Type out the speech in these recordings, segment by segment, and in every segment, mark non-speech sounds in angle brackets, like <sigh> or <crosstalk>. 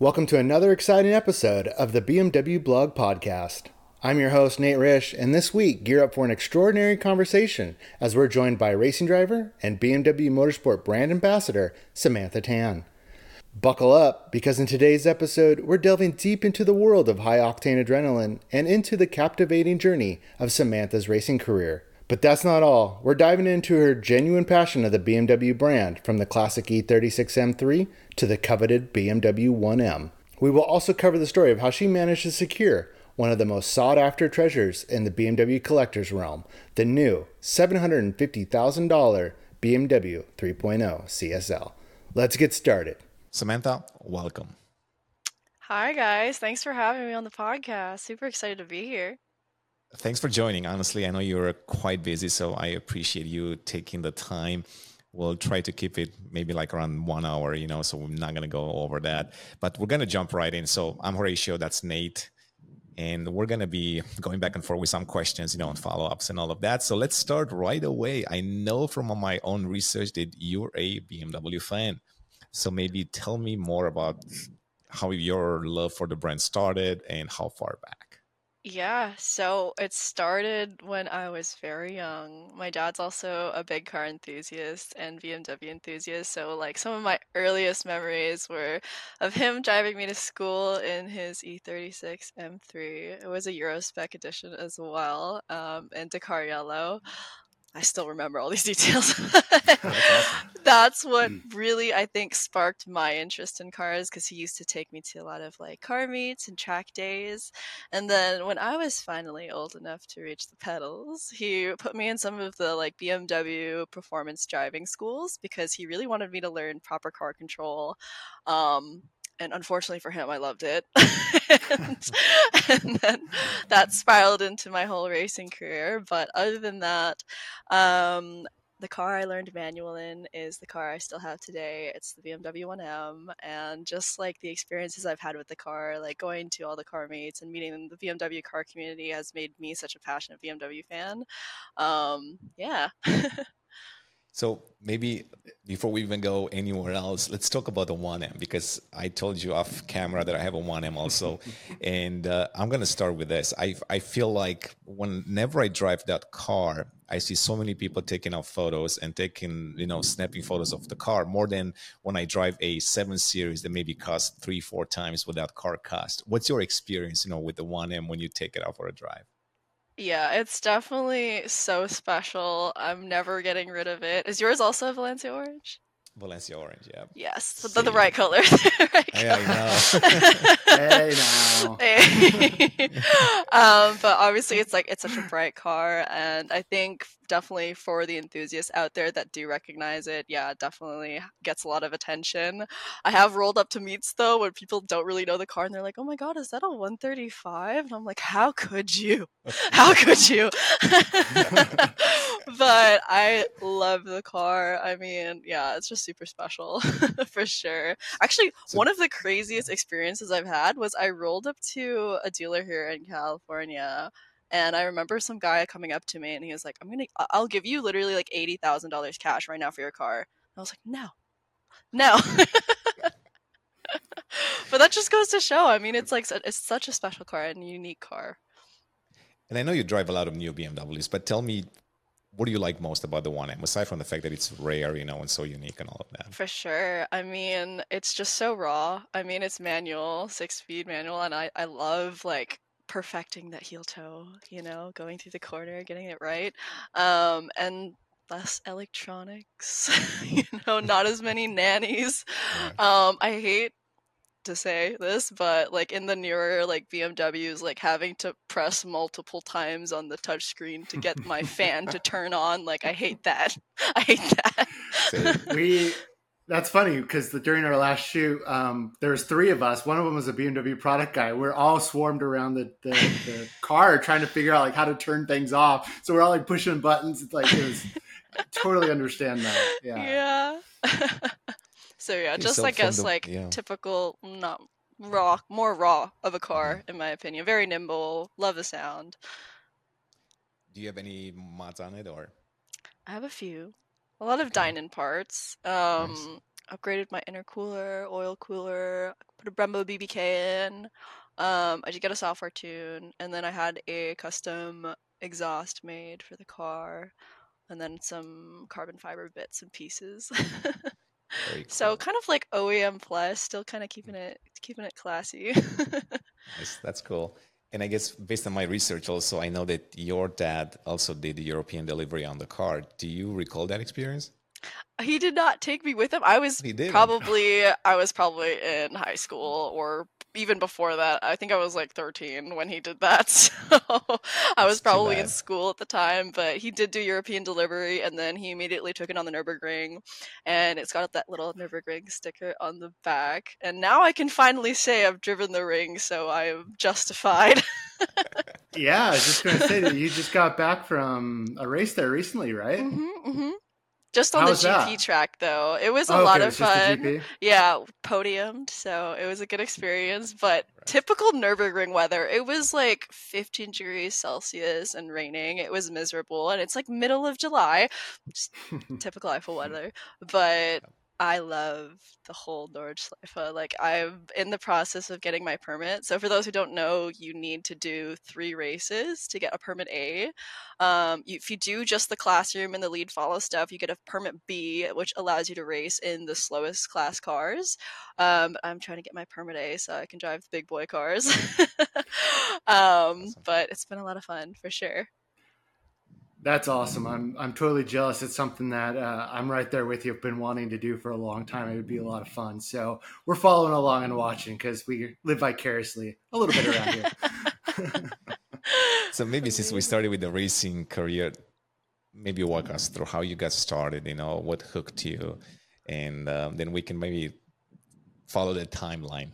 Welcome to another exciting episode of the BMW Blog Podcast. I'm your host, Nate Risch, and this week gear up for an extraordinary conversation as we're joined by racing driver and BMW Motorsport brand ambassador, Samantha Tan. Buckle up, because in today's episode, we're delving deep into the world of high octane adrenaline and into the captivating journey of Samantha's racing career. But that's not all. We're diving into her genuine passion of the BMW brand, from the classic E36 M3 to the coveted BMW 1M. We will also cover the story of how she managed to secure one of the most sought after treasures in the BMW collector's realm the new $750,000 BMW 3.0 CSL. Let's get started. Samantha, welcome. Hi, guys. Thanks for having me on the podcast. Super excited to be here. Thanks for joining. Honestly, I know you're quite busy, so I appreciate you taking the time. We'll try to keep it maybe like around one hour, you know, so we're not going to go over that. But we're going to jump right in. So I'm Horatiu, that's Nate. And we're going to be going back and forth with some questions, you know, and follow ups and all of that. So let's start right away. I know from my own research that you're a BMW fan. So maybe tell me more about how your love for the brand started and how far back. Yeah, so it started when I was very young. My dad's also a big car enthusiast and BMW enthusiast, so like some of my earliest memories were of him driving me to school in his E36 M3. It was a Euro spec edition as well, um, and Dakar yellow. I still remember all these <laughs> details. <laughs> That's, awesome. That's what mm. really I think sparked my interest in cars because he used to take me to a lot of like car meets and track days. And then when I was finally old enough to reach the pedals, he put me in some of the like BMW performance driving schools because he really wanted me to learn proper car control. Um, and unfortunately for him, I loved it. <laughs> and, and, then that spiraled into my whole racing career. But other than that, um, the car I learned manual in is the car I still have today. It's the BMW 1M, and just like the experiences I've had with the car, like going to all the car meets and meeting the BMW car community, has made me such a passionate BMW fan. Um, yeah. <laughs> So maybe before we even go anywhere else, let's talk about the 1M because I told you off camera that I have a 1M also, <laughs> and uh, I'm gonna start with this. I I feel like whenever I drive that car, I see so many people taking out photos and taking you know snapping photos of the car more than when I drive a seven series that maybe costs three four times what that car cost. What's your experience you know with the 1M when you take it out for a drive? Yeah, it's definitely so special. I'm never getting rid of it. Is yours also a Valencia orange? Valencia orange, yeah. Yes, but the, the right color. the right color. hey now. hey. <laughs> um, but obviously, it's like it's such a bright car, and I think definitely for the enthusiasts out there that do recognize it, yeah, definitely gets a lot of attention. I have rolled up to meets though when people don't really know the car and they're like, "Oh my god, is that a 135?" And I'm like, "How could you? <laughs> How could you?" <laughs> but I love the car. I mean, yeah, it's just super special <laughs> for sure. Actually, so, one of the craziest experiences I've had was I rolled up to a dealer here in California and I remember some guy coming up to me and he was like, I'm going to, I'll give you literally like $80,000 cash right now for your car. And I was like, no, no. <laughs> but that just goes to show. I mean, it's like, it's such a special car and unique car. And I know you drive a lot of new BMWs, but tell me, what do you like most about the 1M, aside from the fact that it's rare, you know, and so unique and all of that? For sure. I mean, it's just so raw. I mean, it's manual, six speed manual, and I, I love like perfecting that heel toe, you know, going through the corner, getting it right. Um, and less electronics, <laughs> you know, not as many nannies. Um, I hate to say this, but like in the newer like BMWs, like having to press multiple times on the touchscreen to get my fan to <laughs> turn on, like I hate that. <laughs> I hate that. we that's funny because during our last shoot, um, there was three of us. One of them was a BMW product guy. We're all swarmed around the, the, the, <laughs> car trying to figure out like how to turn things off. So we're all like pushing buttons. It's like it was totally understand that. Yeah. <laughs> Yeah. <laughs> so yeah, just so I guess the, like yeah. typical not raw, more raw of a car mm-hmm. in my opinion. Very nimble. Love the sound. Do you have any mods on it or? I have a few. A lot of. Dinan parts. Um, nice. Upgraded my intercooler, oil cooler, put a Brembo BBK in. Um, I did get a software tune, and then I had a custom exhaust made for the car, and then some carbon fiber bits and pieces. <laughs> Very so kind of like OEM plus, still kind of keeping it keeping it classy. <laughs> Nice. That's cool. And I guess based on my research, also, I know that your dad also did the European delivery on the car. Do you recall that experience? he did not take me with him. I was probably I was probably in high school or even before that. I think I was like 13 when he did that. <laughs> So I was probably in school at the time, but he did do European delivery and then he immediately took it on the Nürburgring and it's got that little Nürburgring sticker on the back. And now I can finally say I've driven the ring, so I am justified. <laughs> Yeah, I was just going to say that you just got back from a race there recently, right? hmm hmm Just on How the GP that? track though. It was a Oh, lot okay, of it's just a fun. Yeah, podiumed, so it was a good experience. But typical Nürburgring weather, it was like 15 degrees Celsius and raining. It was miserable, and it's like middle of July, just <laughs> typical Eifel hmm. weather. But I love the whole Nordschleife. Like I'm in the process of getting my permit. So for those who don't know, you need to do three races to get a permit A. Um, you, if you do just the classroom and the lead follow stuff, you get a permit B, which allows you to race in the slowest class cars. Um, I'm trying to get my permit A so I can drive the big boy cars. <laughs> um, but it's been a lot of fun for sure. That's awesome. I'm I'm totally jealous. It's something that uh, I'm right there with you. I've been wanting to do for a long time. It would be a lot of fun. So we're following along and watching because we live vicariously a little bit around here. <laughs> So maybe since we started with the racing career, maybe walk us through how you got started. You know, what hooked you, and um, then we can maybe follow the timeline.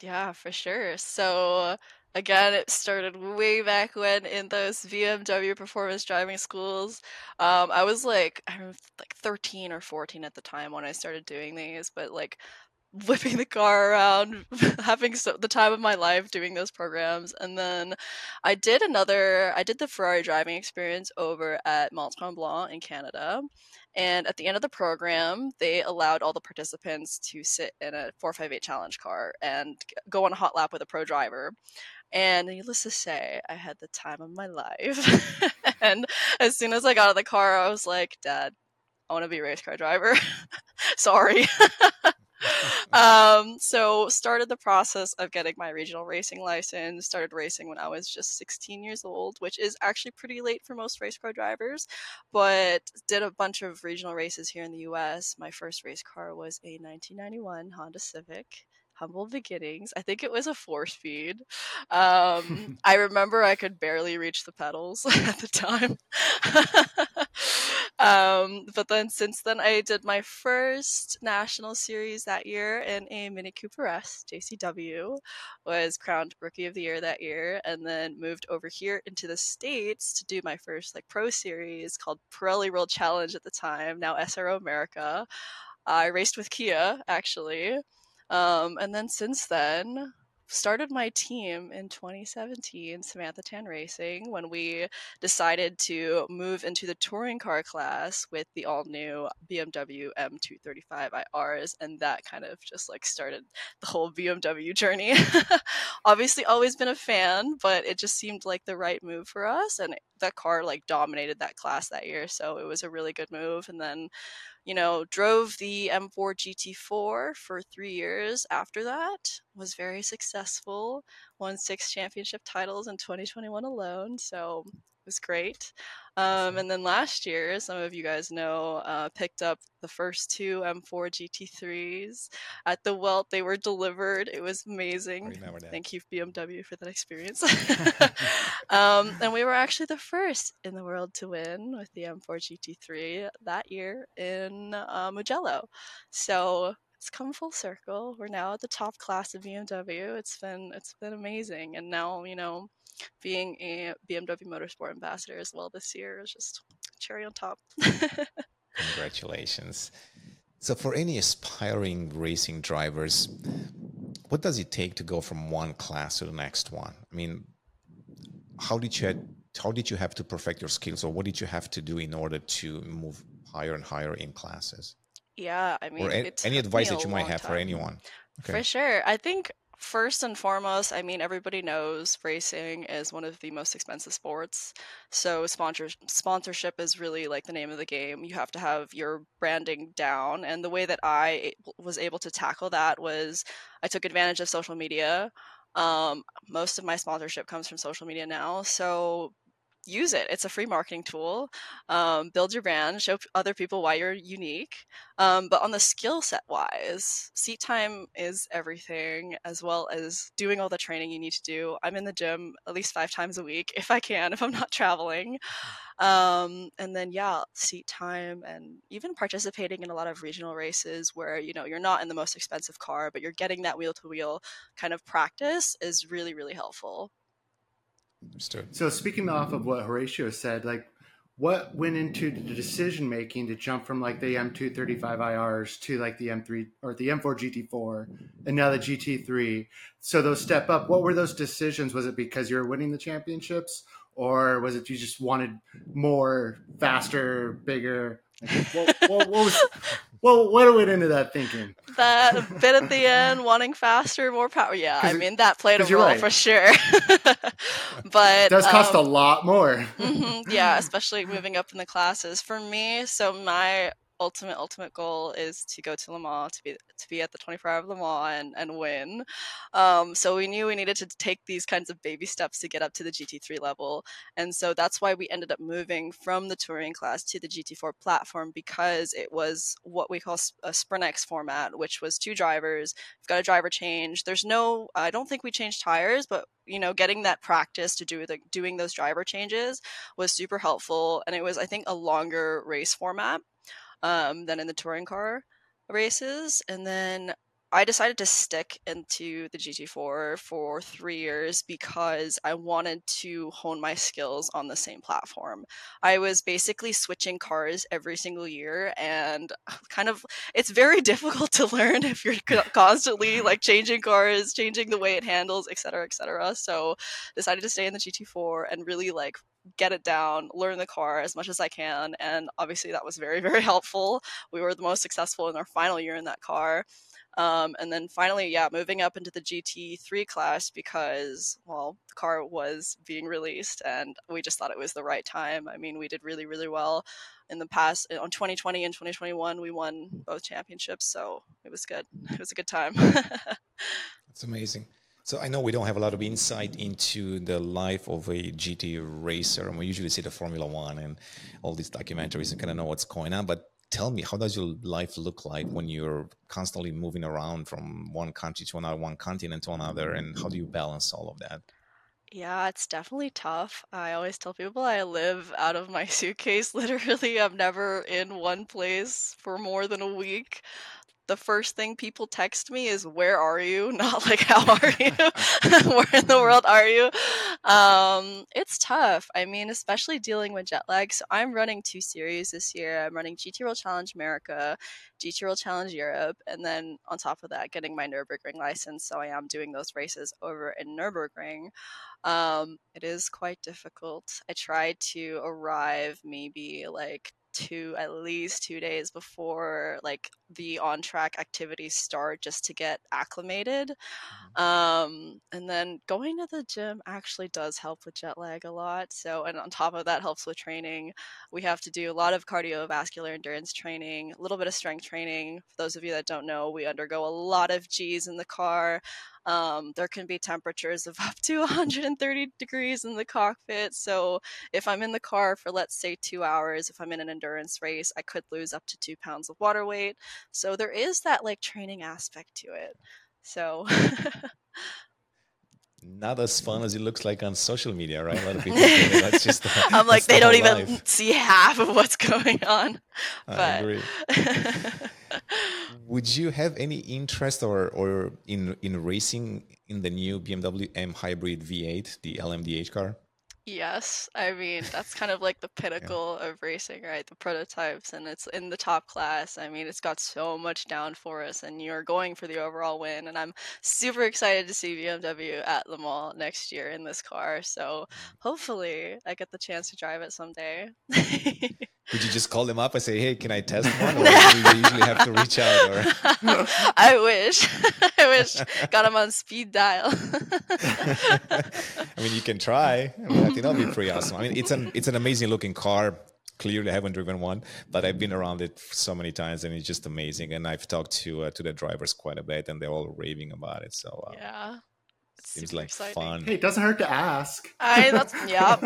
Yeah, for sure. So again, it started way back when in those BMW performance driving schools. Um, I was like, I was like 13 or 14 at the time when I started doing these, but like <laughs> whipping the car around, <laughs> having so the time of my life doing those programs. And then I did another, I did the Ferrari driving experience over at Mont Tremblant in Canada. And at the end of the program, they allowed all the participants to sit in a 458 challenge car and go on a hot lap with a pro driver. And needless to say, I had the time of my life. <laughs> and as soon as I got out of the car, I was like, Dad, I want to be a race car driver. <laughs> Sorry. <laughs> um, so started the process of getting my regional racing license. Started racing when I was just 16 years old, which is actually pretty late for most race car drivers. But did a bunch of regional races here in the U.S. My first race car was a 1991 Honda Civic. Humble beginnings. I think it was a four speed. Um, <laughs> I remember I could barely reach the pedals <laughs> at the time. <laughs> um, but then since then, I did my first national series that year in a Mini Cooper S JCW. Was crowned Rookie of the Year that year, and then moved over here into the states to do my first like pro series called Pirelli World Challenge at the time. Now SRO America. I raced with Kia actually, um, and then since then started my team in 2017, Samantha Tan Racing, when we decided to move into the touring car class with the all new BMW M235 IRs, and that kind of just like started the whole BMW journey. <laughs> Obviously, always been a fan, but it just seemed like the right move for us, and that car like dominated that class that year, so it was a really good move. And then you know, drove the M4 GT4 for three years after that, was very successful, won six championship titles in 2021 alone. So it was great. Um, and then last year, some of you guys know, uh, picked up the first two M4 GT3s at the Welt. They were delivered. It was amazing. Thank you, BMW, for that experience. <laughs> <laughs> um, and we were actually the first in the world to win with the M4 GT3 that year in uh, Mugello. So it's come full circle. We're now at the top class of BMW. It's been it's been amazing, and now you know, being a BMW Motorsport ambassador as well this year is just cherry on top. <laughs> Congratulations. So, for any aspiring racing drivers, what does it take to go from one class to the next one? I mean, how did you how did you have to perfect your skills, or what did you have to do in order to move higher and higher in classes? Yeah, I mean, Or a- it any took advice me that a you might long have for time. anyone? Okay. For sure. I think first and foremost, I mean, everybody knows racing is one of the most expensive sports. So sponsor sponsorship is really like the name of the game. You have to have your branding down. And the way that I was able to tackle that was I took advantage of social media. Um, most of my sponsorship comes from social media now. So use it. It's a free marketing tool. Um, build your brand, show other people why you're unique. Um, but on the skill set wise, seat time is everything, as well as doing all the training you need to do. I'm in the gym at least five times a week <laughs> if I can, if I'm not traveling. Um, and then, yeah, seat time and even participating in a lot of regional races where, you know, you're not in the most expensive car, but you're getting that wheel to wheel kind of practice is really, really helpful. Understood. So speaking off of what Horatiu said, like what went into the decision making to jump from like the M235iRs to like the M3 or the M4 GT4 and now the GT3? So those step up, what were those decisions? Was it because you were winning the championships or was it you just wanted more, faster, bigger? what, what, what, was well what went into that thinking? That bit at the end wanting faster more power. Yeah i mean that played a role right. for sure. <laughs> But it does cost um, a lot more. Mm-hmm, yeah especially moving up in the classes. For me so my ultimate ultimate goal is to go to Le Mans to be to be at the 24 hour of Le Mans and, and win. Um, so we knew we needed to take these kinds of baby steps to get up to the GT3 level, and so that's why we ended up moving from the touring class to the GT4 platform because it was what we call a Sprint X format, which was two drivers. We've got a driver change. There's no, I don't think we changed tires, but you know getting that practice to do the doing those driver changes was super helpful and it was i think a longer race format um, than in the touring car races. And then I decided to stick into the GT4 for three years because I wanted to hone my skills on the same platform. I was basically switching cars every single year, and <laughs> kind of it's very <laughs> difficult to learn if you're constantly like changing cars, changing the way it handles, etc., etc. So, decided to stay in the GT4 and really like get it down, learn the car as much as I can. And obviously, that was very, <laughs> very helpful. We were the most successful in our final year in that car. Um, and then finally, yeah, moving up into the GT3 class because, well, the car was being released and we just thought it was the right time. I mean, we did really, really well in the past. On 2020 and 2021, we won both championships. So it was good. It was a good time. <laughs> That's amazing. So I know we don't have a lot of insight into the life of a GT racer, and we usually see the Formula One and all these documentaries and kind of know what's going on. But tell me, how does your life look like when you're constantly moving around from one country to another, one continent to another, mm-hmm. and how do you balance all of that? Yeah, it's definitely tough. I always tell people I live out of my <laughs> suitcase. Literally, I'm never in one place for more than a week the first thing people text me is where are you? <laughs> Not like how are you? <laughs> Where in the world are you? Um, it's tough. I mean especially dealing with jet lag. So i'm running two series this year. I'm running gt world challenge america gt world challenge europe and then on top of that getting my nürburgring license. So i am doing those races over in nürburgring um, it is quite difficult. I try to arrive maybe like two at least two days before like the on track activities start just to get acclimated mm-hmm. um, and then going to the gym actually does help with jet lag a lot so and on top of that helps with training we have to do a lot of cardiovascular endurance training a little bit of strength training for those of you that don't know we undergo a lot of g's in the car um, there can be temperatures of <laughs> up to 130 degrees in the cockpit. So if I'm in the car for, let's say, two hours, if I'm in an endurance race, I could lose up to two pounds of water weight. So there is that like training aspect to it. So. <laughs> not as fun as it looks like on social media, right? A lot of people that's just. The, <laughs> I'm like they don't even life. see half of what's going on. I but... agree. Would you have any interest or or in in racing in the new BMW M Hybrid V8, the LMDH car? Yes, I mean that's kind of like the <laughs> pinnacle yeah. of racing, right? The prototypes, and it's in the top class. I mean, it's got so much down for us, and you're going for the overall win. And I'm super excited to see BMW at Le Mans next year in this car. So mm. hopefully, I get the chance to drive it someday. <laughs> Would you just call them up and say, "Hey, can I test one?" Or <laughs> do you usually have to reach out? Or <laughs> I wish. <laughs> I wish. Got them on speed dial. I mean, you can try. I mean, I think that'll be pretty awesome. I mean, it's an it's an amazing looking car. Clearly, I haven't driven one, but I've been around it so many times, and it's just amazing. And I've talked to uh, to the drivers quite a bit, and they're all raving about it. So uh, yeah. Seems like exciting. fun. Hey, it doesn't hurt to ask. I that's yeah.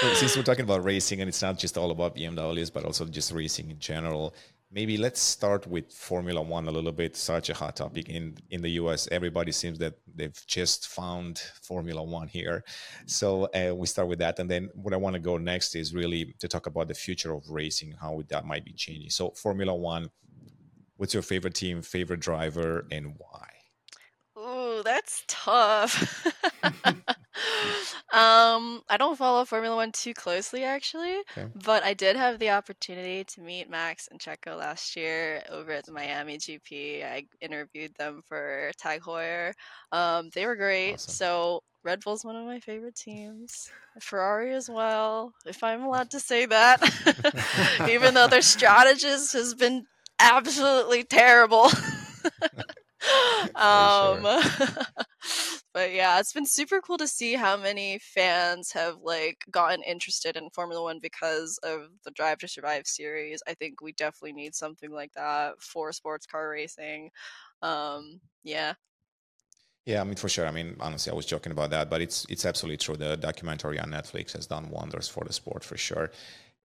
So since we're talking about racing, and it's not just all about BMWs, but also just racing in general, maybe let's start with Formula One a little bit. Such a hot topic in in the US. Everybody seems that they've just found Formula One here. So uh, we start with that, and then what I want to go next is really to talk about the future of racing, how that might be changing. So Formula One, what's your favorite team, favorite driver, and why? Ooh, that's tough. <laughs> um, I don't follow Formula One too closely, actually, okay. but I did have the opportunity to meet Max and Checo last year over at the Miami GP. I interviewed them for Tag Heuer. Um, they were great. Awesome. So Red Bull's one of my favorite teams. Ferrari as well, if I'm allowed to say that. <laughs> Even though their strategist has been absolutely terrible. <laughs> <laughs> um, but yeah, it's been super cool to see how many fans have like gotten interested in Formula One because of the Drive to Survive series. I think we definitely need something like that for sports car racing. Um, yeah. Yeah, I mean for sure. I mean, honestly, I was joking about that, but it's it's absolutely true. The documentary on Netflix has done wonders for the sport for sure.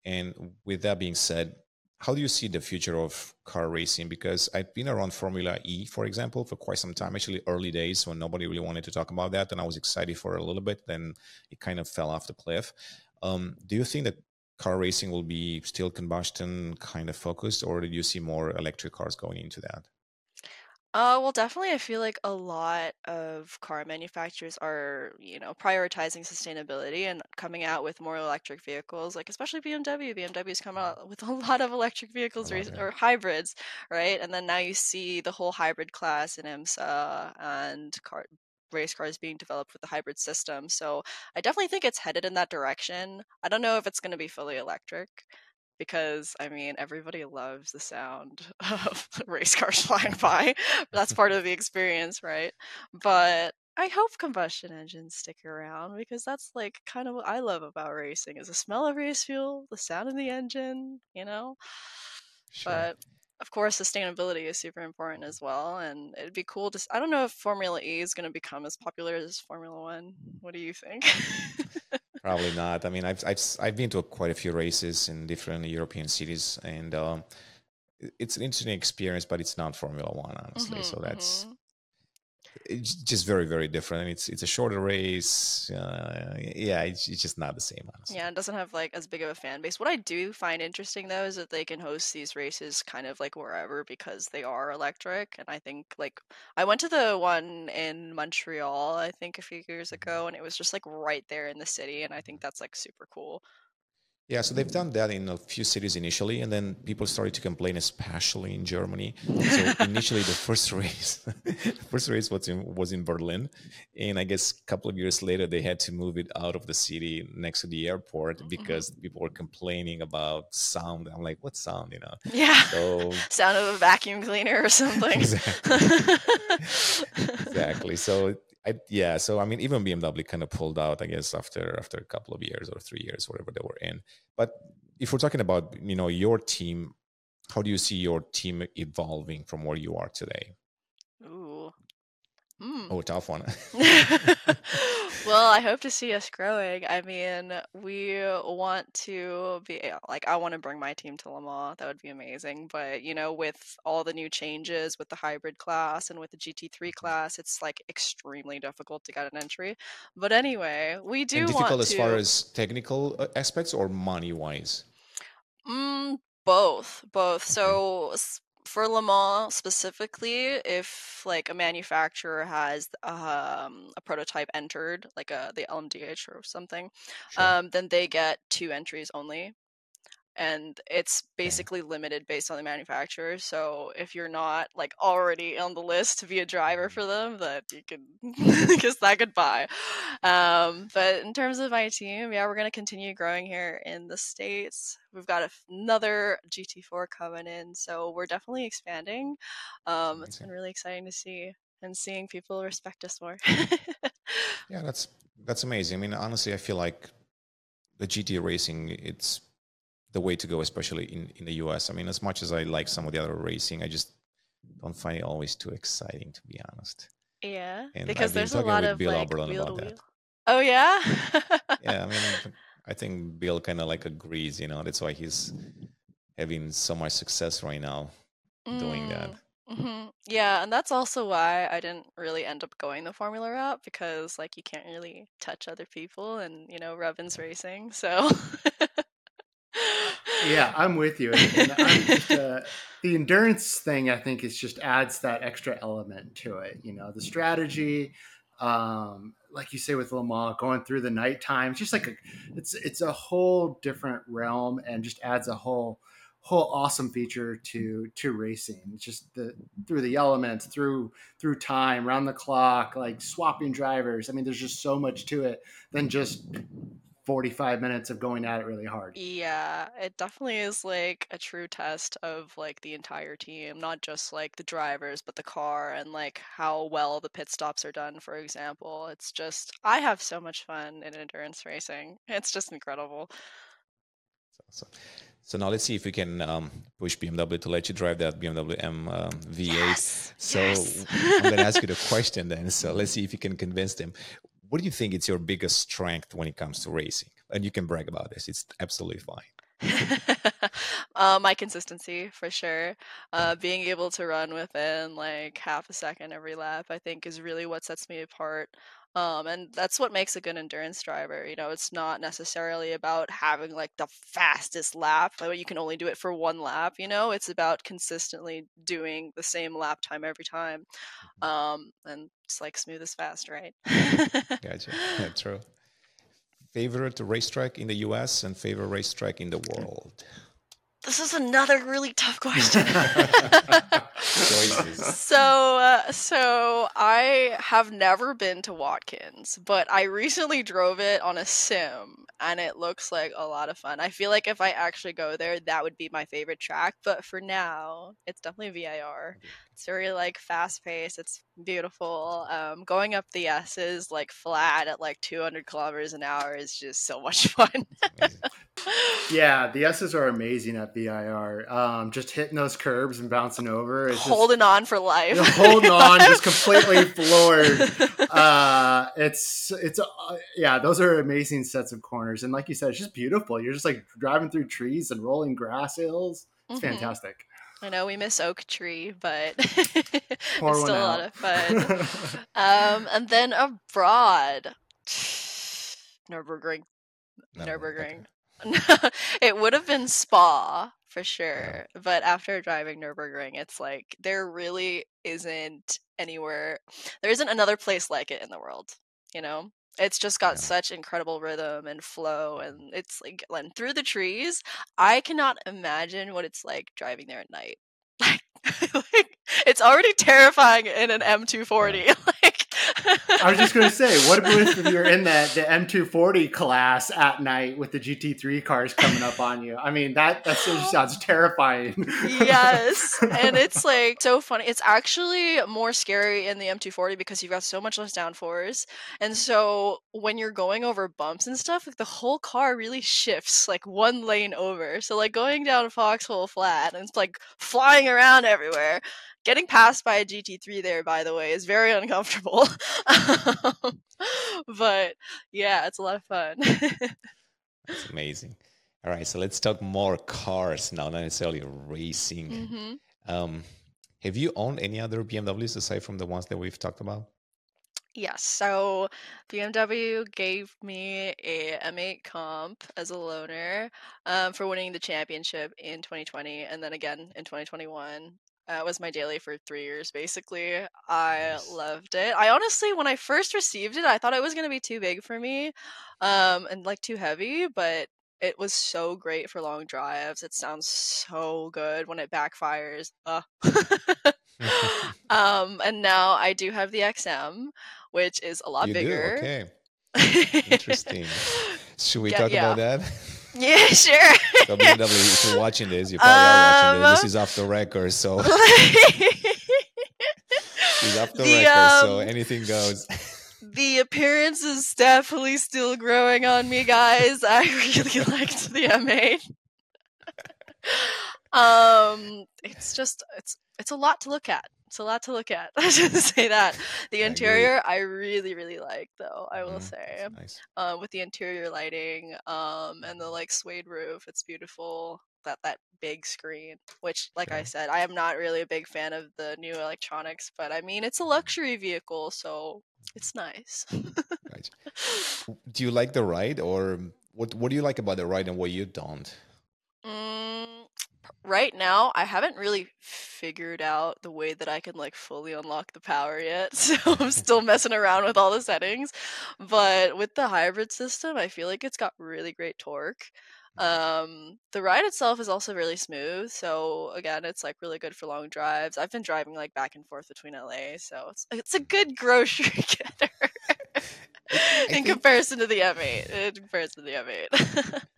And with that being said, how do you see the future of car racing? Because I've been around Formula E, for example, for quite some time, actually early days when nobody really wanted to talk about that. And I was excited for a little bit, then it kind of fell off the cliff. Um, do you think that car racing will be still combustion kind of focused, or do you see more electric cars going into that? Uh, well, definitely, I feel like a lot of car manufacturers are, you know, prioritizing sustainability and coming out with more electric vehicles, like especially BMW. BMW's come out with a <laughs> lot of electric vehicles or, or hybrids, right? And then now you see the whole hybrid class in IMSA and car race cars being developed with the hybrid system. So I definitely think it's headed in that direction. I don't know if it's going to be fully electric because I mean everybody loves the sound <laughs> of <laughs> race cars flying by. That's part of the experience, right? But I hope combustion engines stick around because that's like kind of what I love about racing is the smell of race fuel, the sound of the engine, you know. Sure. But of course sustainability is super important as well and it'd be cool to I don't know if Formula E is going to become as popular as Formula 1. What do you think? <laughs> Probably not. I mean, I've I've I've been to quite a few races in different European cities, and um, it's an interesting experience, but it's not Formula One, honestly. Mm-hmm, so that's mm-hmm it's just very very different and it's it's a shorter race uh, yeah it's, it's just not the same honestly. yeah it doesn't have like as big of a fan base what i do find interesting though is that they can host these races kind of like wherever because they are electric and i think like i went to the one in montreal i think a few years mm-hmm. ago and it was just like right there in the city and i think that's like super cool yeah, so they've done that in a few cities initially, and then people started to complain, especially in Germany. So <laughs> initially, the first race, the <laughs> first race was in was in Berlin, and I guess a couple of years later they had to move it out of the city next to the airport mm-hmm. because people were complaining about sound. I'm like, what sound? You know? Yeah. So <laughs> sound of a vacuum cleaner or something. Exactly. exactly. So I, yeah, so I mean, even BMW kind of pulled out, I guess, after after a couple of years or three years, whatever they were in. But if we're talking about you know your team, how do you see your team evolving from where you are today? Ooh, mm. oh, tough one. <laughs> <laughs> <laughs> well, I hope to see us growing. I mean, we want to be like, I want to bring my team to Le Mans. That would be amazing. But, you know, with all the new changes with the hybrid class and with the GT3 mm-hmm. class, it's like extremely difficult to get an entry. But anyway, we do and difficult as to... far as technical uh, aspects or money wise? Mm, both, both. So for Le Mans specifically, if like a manufacturer has um, a prototype entered, like a the LMDH or something, sure. um, then they get two entries only. And it's basically limited based on the manufacturer. So if you're not like already on the list to be a driver for them, that you can <laughs> kiss that goodbye. Um, but in terms of my team, yeah, we're gonna continue growing here in the states. We've got another GT4 coming in, so we're definitely expanding. Um, it's been really exciting to see and seeing people respect us more. yeah, <laughs> that's that's amazing. I mean, honestly, I feel like the GT racing it's the way to go, especially in in the US. I mean, as much as I like some of the other racing, I just don't find it always too exciting, to be honest. Yeah, and because there's a lot of Bill like Auberlen wheel about that. Oh yeah. yeah, I mean, <laughs> I think Bill kind of like agrees. You know, that's why he's having so much success right now mm. doing that. Mm. hmm Yeah, and that's also why I didn't really end up going the Formula route because like you can't really touch other people and you know Revan's racing, so <laughs> yeah, I'm with you. And, I'm just, uh, <laughs> the endurance thing, I think, is just adds that extra element to it. You know, the strategy, um, like you say with Le Mans, going through the nighttime, it's just like a, it's it's a whole different realm, and just adds a whole whole awesome feature to to racing. It's just the through the elements, through through time, round the clock, like swapping drivers. I mean, there's just so much to it than just 45 minutes of going at it really hard. Yeah, it definitely is like a true test of like the entire team, not just like the drivers, but the car and like how well the pit stops are done, for example. It's just, I have so much fun in endurance racing. It's just incredible. So, so now let's see if we can um, push BMW to let you drive that BMW M um, V8. Yes! So yes! I'm going to ask you the <laughs> question then. So let's see if you can convince them what do you think it's your biggest strength when it comes to racing? And you can brag about this; it's absolutely fine. <laughs> uh, my consistency for sure. Uh, being able to run within like half a second every lap, I think, is really what sets me apart. Um, and that's what makes a good endurance driver. You know, it's not necessarily about having like the fastest lap, but you can only do it for one lap. You know, it's about consistently doing the same lap time every time. Mm-hmm. Um, and it's like smooth as fast, right? gotcha. <laughs> Yeah, true. Favorite racetrack in the U.S. and favorite racetrack in the <laughs> world. This is another really tough question. <laughs> so, uh, so I have never been to Watkins, but I recently drove it on a sim, and it looks like a lot of fun. I feel like if I actually go there, that would be my favorite track. But for now, it's definitely VIR. It's very like fast paced. It's beautiful. Um, going up the S's like flat at like 200 kilometers an hour is just so much fun yeah, the S's are amazing at VIR. Um, just hitting those curbs and bouncing over, it's holding just, on for life, holding on, just <laughs> completely floored. Uh, it's it's uh, yeah, those are amazing sets of corners, and like you said, it's just beautiful. You're just like driving through trees and rolling grass hills. It's mm-hmm. fantastic. I know we miss Oak Tree, but <laughs> it's still a lot of fun. <laughs> um, and then abroad, <sighs> Nurburgring, Nurburgring. <laughs> it would have been Spa for sure, yeah. but after driving Nurburgring, it's like there really isn't anywhere. There isn't another place like it in the world. You know, it's just got yeah. such incredible rhythm and flow, and it's like and through the trees. I cannot imagine what it's like driving there at night. <laughs> <laughs> Like, it's already terrifying in an M240. Yeah. like I was just going to say, what if you're in the, the M240 class at night with the GT3 cars coming up on you? I mean, that that sounds terrifying. yes, <laughs> and it's like so funny. It's actually more scary in the M240 because you've got so much less downforce, and so when you're going over bumps and stuff, like the whole car really shifts like one lane over. So like going down Foxhole Flat and it's like flying around everywhere getting passed by a GT3 there, by the way, is very uncomfortable. <laughs> but yeah, it's a lot of fun. <laughs> That's amazing. All right, so let's talk more cars now, not necessarily racing. Mm-hmm. Um, have you owned any other BMWs aside from the ones that we've talked about? Yes, so BMW gave me a M8 comp as a loaner um, for winning the championship in 2020 and then again in 2021. Uh, was my daily for three years, basically. I nice. loved it. I honestly, when I first received it, I thought it was going to be too big for me um, and like too heavy, but it was so great for long drives. It sounds so good when it backfires. Uh. <laughs> <laughs> um, and now I do have the XM, which is a lot you bigger. Do? Okay. <laughs> Interesting. Should we yeah, talk yeah. about that? Yeah, sure. <laughs> BMW, if you're watching this, you probably um, are watching this. This is off the record, so <laughs> she's off the, the record, um, so anything goes. <laughs> The appearance is definitely still growing on me, guys. I really liked the M8. um, it's just it's it's a lot to look at. It's a lot to look at. <laughs> I should say that. The interior I, I, really, really like though, I will mm, say. Nice. Uh, with the interior lighting, um, and the like suede roof, it's beautiful. That that big screen, which like I said, I am not really a big fan of the new electronics, but I mean it's a luxury vehicle, so it's nice. right. Do you like the ride or what what do you like about the ride and what you don't? Mm, right now I haven't really figured out the way that I can like fully unlock the power yet. <laughs> So I'm still messing around with all the settings. But with the hybrid system, I feel like it's got really great torque. Um, the ride itself is also really smooth. So again, it's like really good for long drives. I've been driving like back and forth between LA, so it's it's a good grocery <laughs> getter in think... comparison to the M8. In comparison to the M8. <laughs>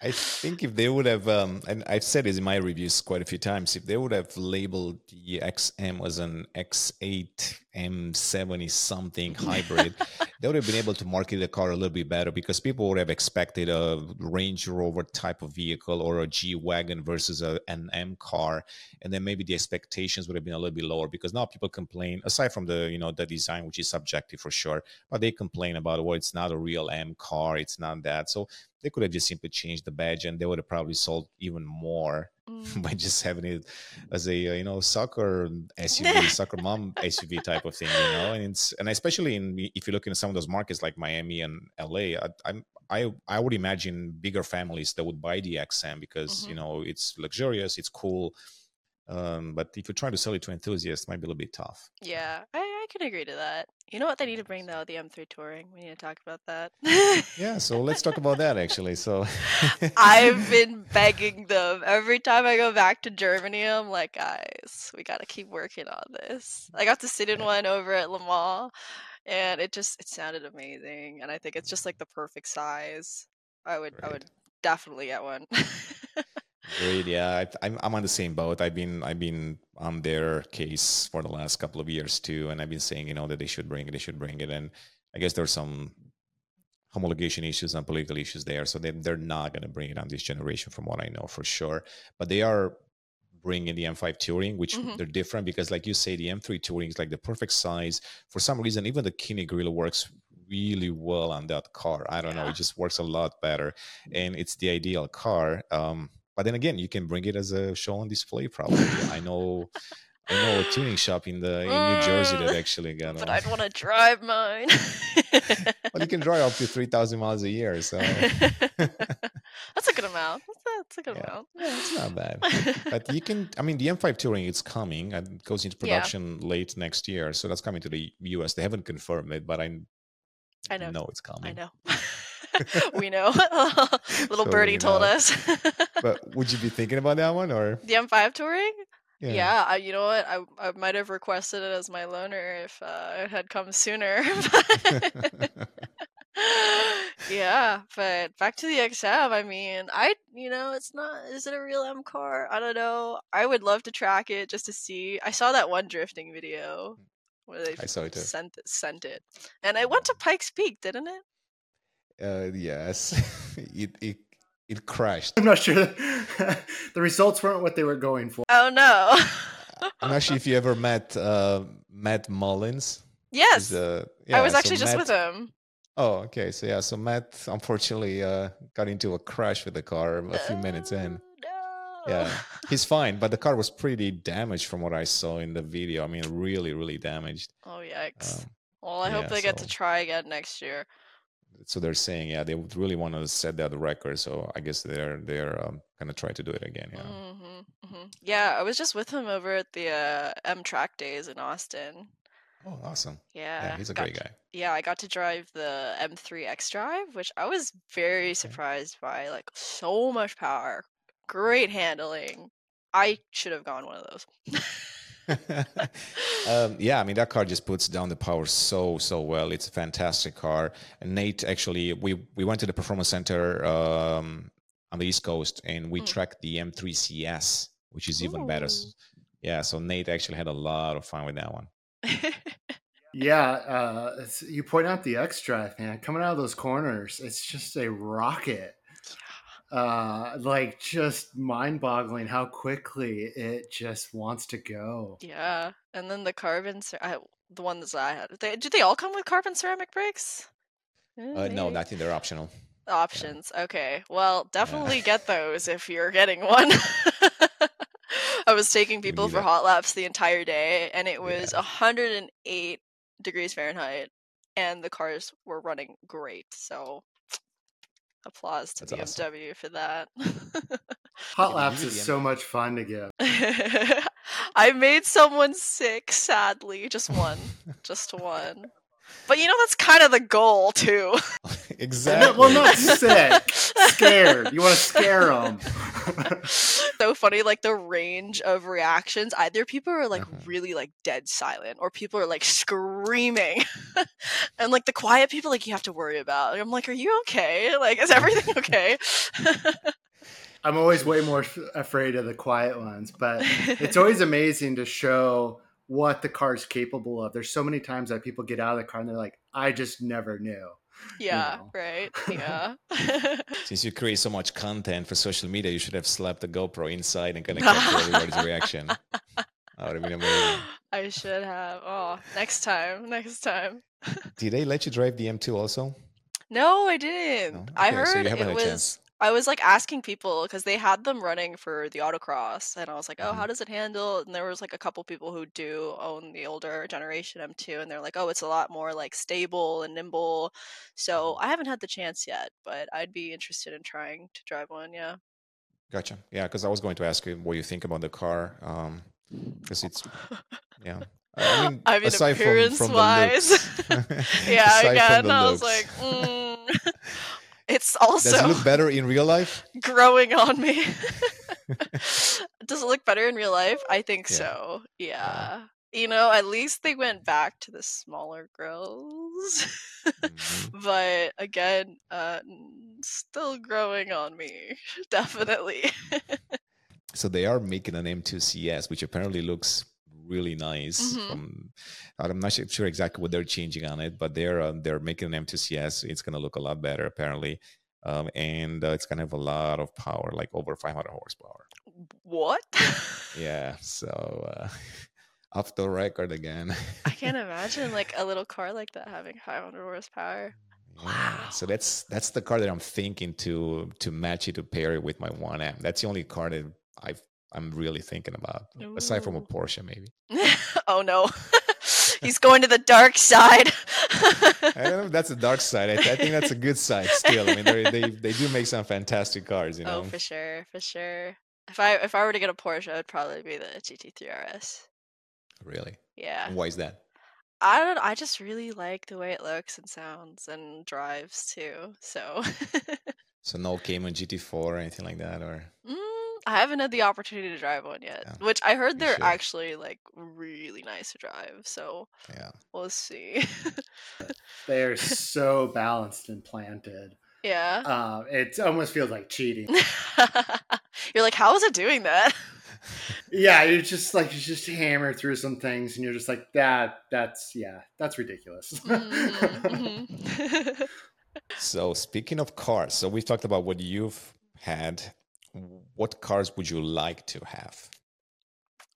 I think if they would have, um, and I've said this in my reviews quite a few times, if they would have labeled the XM as an X8 M70 something hybrid, they would have been able to market the car a little bit better because people would have expected a Range Rover type of vehicle or a G Wagon versus a, an M car. And then maybe the expectations would have been a little bit lower because now people complain, aside from the, you know, the design, which is subjective for sure, but they complain about, well, it's not a real M car, it's not that. So they could have just simply changed the badge and they would have probably sold even more mm. by just having it as a uh, you know soccer SUV, <laughs> soccer mom SUV type of thing, you know. And it's and especially in if you look in some of those markets like Miami and LA, I, I'm I I would imagine bigger families that would buy the XM because mm-hmm. you know it's luxurious, it's cool. Um, but if you're trying to sell it to enthusiasts, it might be a little bit tough. Yeah, I, I can agree to that. You know what they need to bring though? The M3 Touring. We need to talk about that. yeah, so let's talk about that actually. So <laughs> I've been begging them every time I go back to Germany. I'm like, guys, we got to keep working on this. I got to sit in one over at Le Mans, and it just it sounded amazing. And I think it's just like the perfect size. I would right. I would definitely get one. <laughs> Great. Yeah, I, I'm I'm on the same boat. I've been I've been on their case for the last couple of years too, and I've been saying you know that they should bring it, they should bring it, and I guess there's some homologation issues and political issues there, so they they're not going to bring it on this generation, from what I know for sure. But they are bringing the M5 Touring, which mm-hmm. they're different because, like you say, the M3 Touring is like the perfect size. For some reason, even the kidney grill works really well on that car. I don't yeah. know, it just works a lot better, and it's the ideal car. Um, but then again, you can bring it as a show on display. Probably, I know. I know a tuning shop in the in New Jersey that mm. actually got. But I'd want to drive mine. <laughs> well, you can drive up to three thousand miles a year, so <laughs> that's a good amount. That's a, that's a good yeah. amount. Yeah, it's not bad. <laughs> but you can. I mean, the M5 Touring it's coming. It goes into production yeah. late next year, so that's coming to the US. They haven't confirmed it, but I I know, know it's coming. I know. <laughs> we know. <laughs> Little so birdie told us. <laughs> but would you be thinking about that one or the M5 touring? Yeah, yeah I, you know what? I I might have requested it as my loaner if uh, it had come sooner. yeah, but back to the XM. I mean, I you know, it's not. Is it a real M car? I don't know. I would love to track it just to see. I saw that one drifting video where they I saw it too. sent it, sent it, and I went to Pikes Peak, didn't it? Uh, yes, <laughs> it, it it crashed. I'm not sure. <laughs> the results weren't what they were going for. Oh no! <laughs> I'm not sure if you ever met uh, Matt Mullins. Yes, uh, yeah, I was actually so just Matt, with him. Oh, okay. So yeah, so Matt unfortunately uh, got into a crash with the car a few minutes in. No. Yeah, he's fine, but the car was pretty damaged from what I saw in the video. I mean, really, really damaged. Oh yikes! Um, well, I yeah, hope they get to try again next year so they're saying yeah they would really want to set that record so i guess they're they're um, gonna try to do it again yeah mm-hmm, mm-hmm. yeah i was just with him over at the uh, m track days in austin Oh, awesome. Yeah, Yeah, he's a got great guy. yeah, I got to drive the M3 X Drive, which I was very Okay. surprised by. Like so much power, great handling. I should have gone one of those. <laughs> <laughs> um, yeah, I mean that car just puts down the power so so well. It's a fantastic car. And Nate actually, we we went to the performance center um, on the East Coast and we Mm. tracked the M3 CS, which is even better. Ooh. S- Yeah, so Nate actually had a lot of fun with that one. <laughs> Yeah, uh, you point out the X Drive, man. Coming out of those corners, it's just a rocket. Uh, like just mind-boggling how quickly it just wants to go. yeah, and then the carbon, cer- I, the ones that I had, they, do they all come with carbon ceramic brakes? Uh, no, maybe. I think they're optional. options. Okay, well, definitely get <laughs> those if you're getting one. <laughs> I was taking people for it. hot laps the entire day, and it was Yeah. 108 degrees Fahrenheit, and the cars were running great. So, applause to That's awesome. BMW for that. <laughs> Hot laps is so much fun to give. <laughs> I made someone sick, sadly. Just one. Just one. But you know, that's kind of the goal, too. <laughs> exactly. Well, not sick, scared. You want to scare them. <laughs> so funny, like the range of reactions. Either people are like Uh-huh. really like dead silent, or people are like screaming. <laughs> and like the quiet people, like you have to worry about. And I'm like, are you okay? Like, is everything <laughs> okay? I'm always way more f- afraid of the quiet ones, but it's always amazing to show what the car's capable of. There's so many times that people get out of the car and they're like, I just never knew. <laughs> yeah, know. right. <laughs> Yeah. <laughs> Since you create so much content for social media, you should have slapped the GoPro inside and kind of capture everybody's reaction. That would have been amazing. I should have. Oh, next time. Next time. Did they let you drive the M2 also? No, I didn't. No? I Okay, so heard you it had a was. chance. I was like asking people because they had them running for the autocross, and I was like, "Oh, how does it handle?" And there was like a couple people who do own the older generation M2, and they're like, "Oh, it's a lot more like stable and nimble." So Mm-hmm. I haven't had the chance yet, but I'd be interested in trying to drive one. Yeah. Gotcha. Yeah, because I was going to ask you what you think about the car. Um, because it's yeah. I mean, <laughs> I mean, aside from, appearance from wise, the <laughs> looks, <laughs> yeah. from Again, I was like, mm. It's also does it look better in real life? <laughs> growing on me. <laughs> Does it look better in real life? I think Yeah. so. Yeah. You know, at least they went back to the smaller grills. Mhm. <laughs> but again, uh still growing on me. Definitely. So they are making an M2 CS, which apparently looks really nice. Mhm. From I'm not sure exactly what they're changing on it, but they're uh, they're making an M2 CS. It's going to look a lot better apparently, um, and uh, it's going to have a lot of power, like over 500 horsepower. what? Yeah, so uh, <laughs> off the record again. I can't <laughs> imagine like a little car like that having 500 horsepower. Yeah, so that's that's the car that I'm thinking to to match it to pair it with my 1M. That's the only car that I've I'm really thinking about, aside from a Porsche maybe. <laughs> oh no. <laughs> He's going to the dark side. <laughs> I don't know if that's the dark side. I, I think that's a good side still. I mean, they they they do make some fantastic cars, you know. Oh, for sure, for sure. If I if I were to get a Porsche, it'd probably be the GT3 RS. Really. Yeah. And why is that? I don't I just really like the way it looks and sounds and drives too. So So no Cayman GT4 or anything like that, or mm, I haven't had the opportunity to drive one yet. Yeah, Which I heard you they're should. actually like really nice to drive. So yeah. we'll see. <laughs> They are <laughs> so balanced and planted. yeah. Uh, it almost feels like cheating. <laughs> You're like, how is it doing that? Yeah, you just like you just hammer through some things, and you're just like that. That's yeah, that's ridiculous. Mhm, mhm. So speaking of cars, so we've talked about what you've had. What cars would you like to have?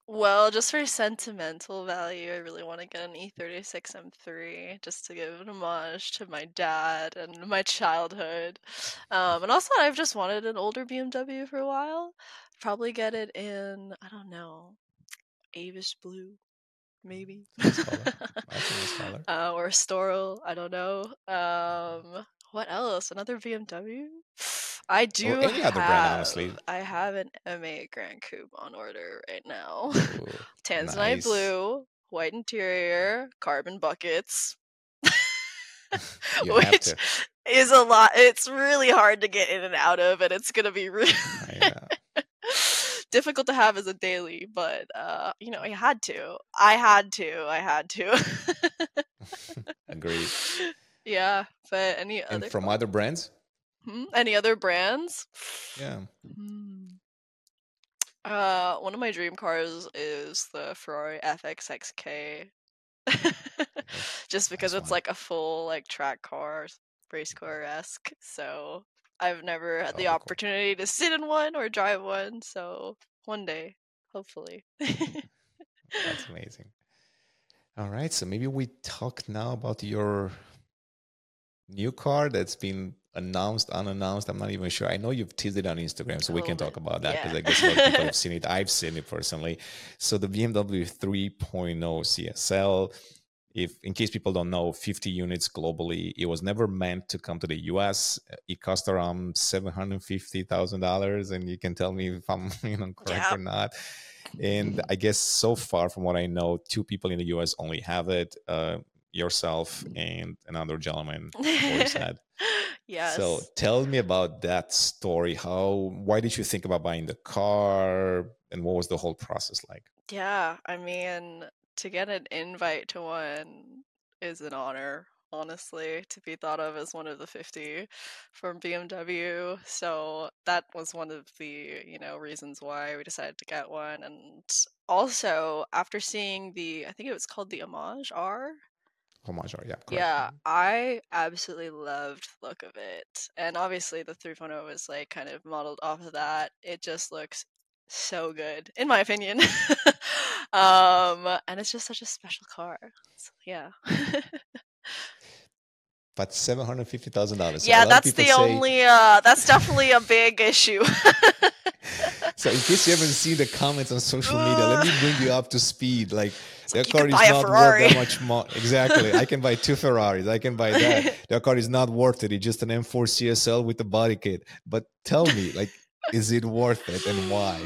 Well, just for sentimental value, I really want to get an E E36 M3 just to give an homage to my dad and my childhood. Um, and also, I've just wanted an older BMW for a while. Probably get it in, I don't know, Avus Blue, maybe. Nice color. <laughs> uh, or Estoril, I don't know. Um, what else? Another BMW? <sighs> I do any other brand, honestly. have- I have an M8 Gran Coupe on order right now. Ooh, <laughs> Tanzanite Nice. blue, white interior, carbon buckets. <laughs> <laughs> You have which to. is a lot. It's really hard to get in and out of, and it's gonna be really difficult to have as a daily. But uh, you know, I had to. I had to. I had to. Agreed. Yeah, but any And other from other brands? Hmm? any other brands? Yeah. Hmm. Uh, one of my dream cars is the Ferrari FXXK. <laughs> Just because That's it's fun. like a full like track car, race car esque. So I've never had That'll the cool. opportunity to sit in one or drive one. So one day, hopefully. <laughs> That's amazing. All right, so maybe we talk now about your new car that's been announced, unannounced. I'm not even sure. I know you've teased it on Instagram, so we can talk about that because yeah. I guess a lot of people <laughs> have seen it. I've seen it personally. So the BMW 3.0 CSL. If, in case people don't know, 50 units globally. It was never meant to come to the US. It cost around seven hundred fifty thousand dollars, and you can tell me if I'm, <laughs> you know, correct Yeah. or not. And I guess so far, from what I know, two people in the US only have it. Uh, yourself and another gentleman, <laughs> had. yes. So tell me about that story. How? Why did you think about buying the car, and what was the whole process like? Yeah, I mean, to get an invite to one is an honor, honestly, to be thought of as one of the 50 from BMW. So that was one of the, you know, reasons why we decided to get one. And also, after seeing the, I think it was called the Hommage R. Yeah, correct. Yeah, I absolutely loved the look of it. And obviously the 3.0 is like kind of modeled off of that. It just looks so good, in my opinion. <laughs> um, and it's just such a special car. So, yeah. But seven hundred fifty thousand dollars. yeah, that's the only uh that's definitely a big issue. <laughs> So in case you haven't seen the comments on social media, let me <sighs> bring you up to speed. Like It's the like, car is not worth that much more. Exactly. I can buy two Ferraris. I can buy that. <laughs> The car is not worth it. It's just an M4 CSL with a body kit. But tell me, like, is it worth it and why?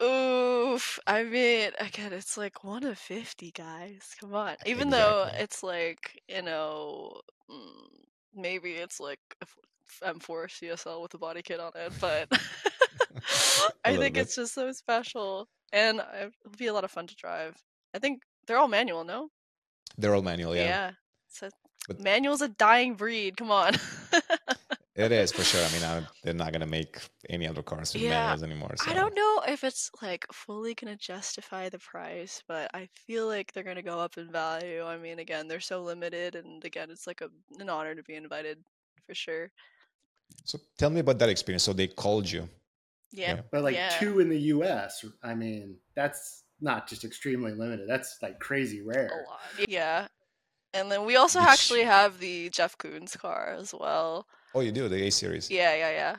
<laughs> Oof. I mean, again, it's like one of 50 guys. Come on. Even though it's like, you know, mm, maybe it's like M4 CSL with a body kit on it, but <laughs> I think bit. it's just so special. And it'll be a lot of fun to drive. I think they're all manual, no? They're all manual, yeah. So But- manual's a dying breed. Come on. <laughs> It is for sure. I mean, I, they're not gonna make any other cars with Yeah, manuals anymore. So. I don't know if it's like fully gonna justify the price, but I feel like they're gonna go up in value. I mean, again, they're so limited, and again, it's like a, an honor to be invited for sure. So tell me about that experience. So they called you. Yeah, Yeah. But like Yeah. two in the U.S. I mean, that's not just extremely limited. That's like crazy rare. a rare. lot. Yeah, and then we also Which- actually have the Jeff Koons car as well. Oh, you do the A series. Yeah, yeah, yeah.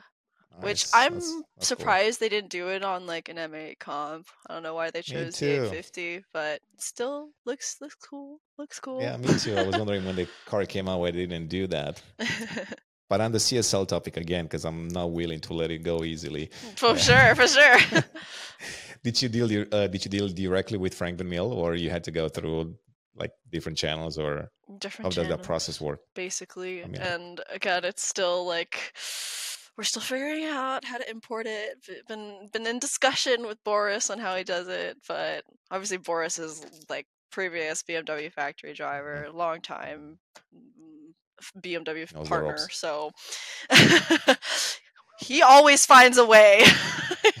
Which I'm That's- that's cool. surprised they didn't do it on like an M8 comp. I don't know why they chose the too. 850, but still looks looks cool. Looks cool. Yeah, me too. I was <laughs> wondering when the car came out why they didn't do that. <laughs> But on the CSL topic again, because I'm not willing to let it go easily. for sure, for sure. <laughs> Did you deal uh, did you deal directly with Frank van Meel, or you had to go through like different channels, or Different how does that process work? basically. mean- and again, it's still like we're still figuring out how to import it. Been been in discussion with Boris on how he does it, but obviously Boris is like previous BMW factory driver, long time BMW the partner, so <laughs> he always finds a way. <laughs>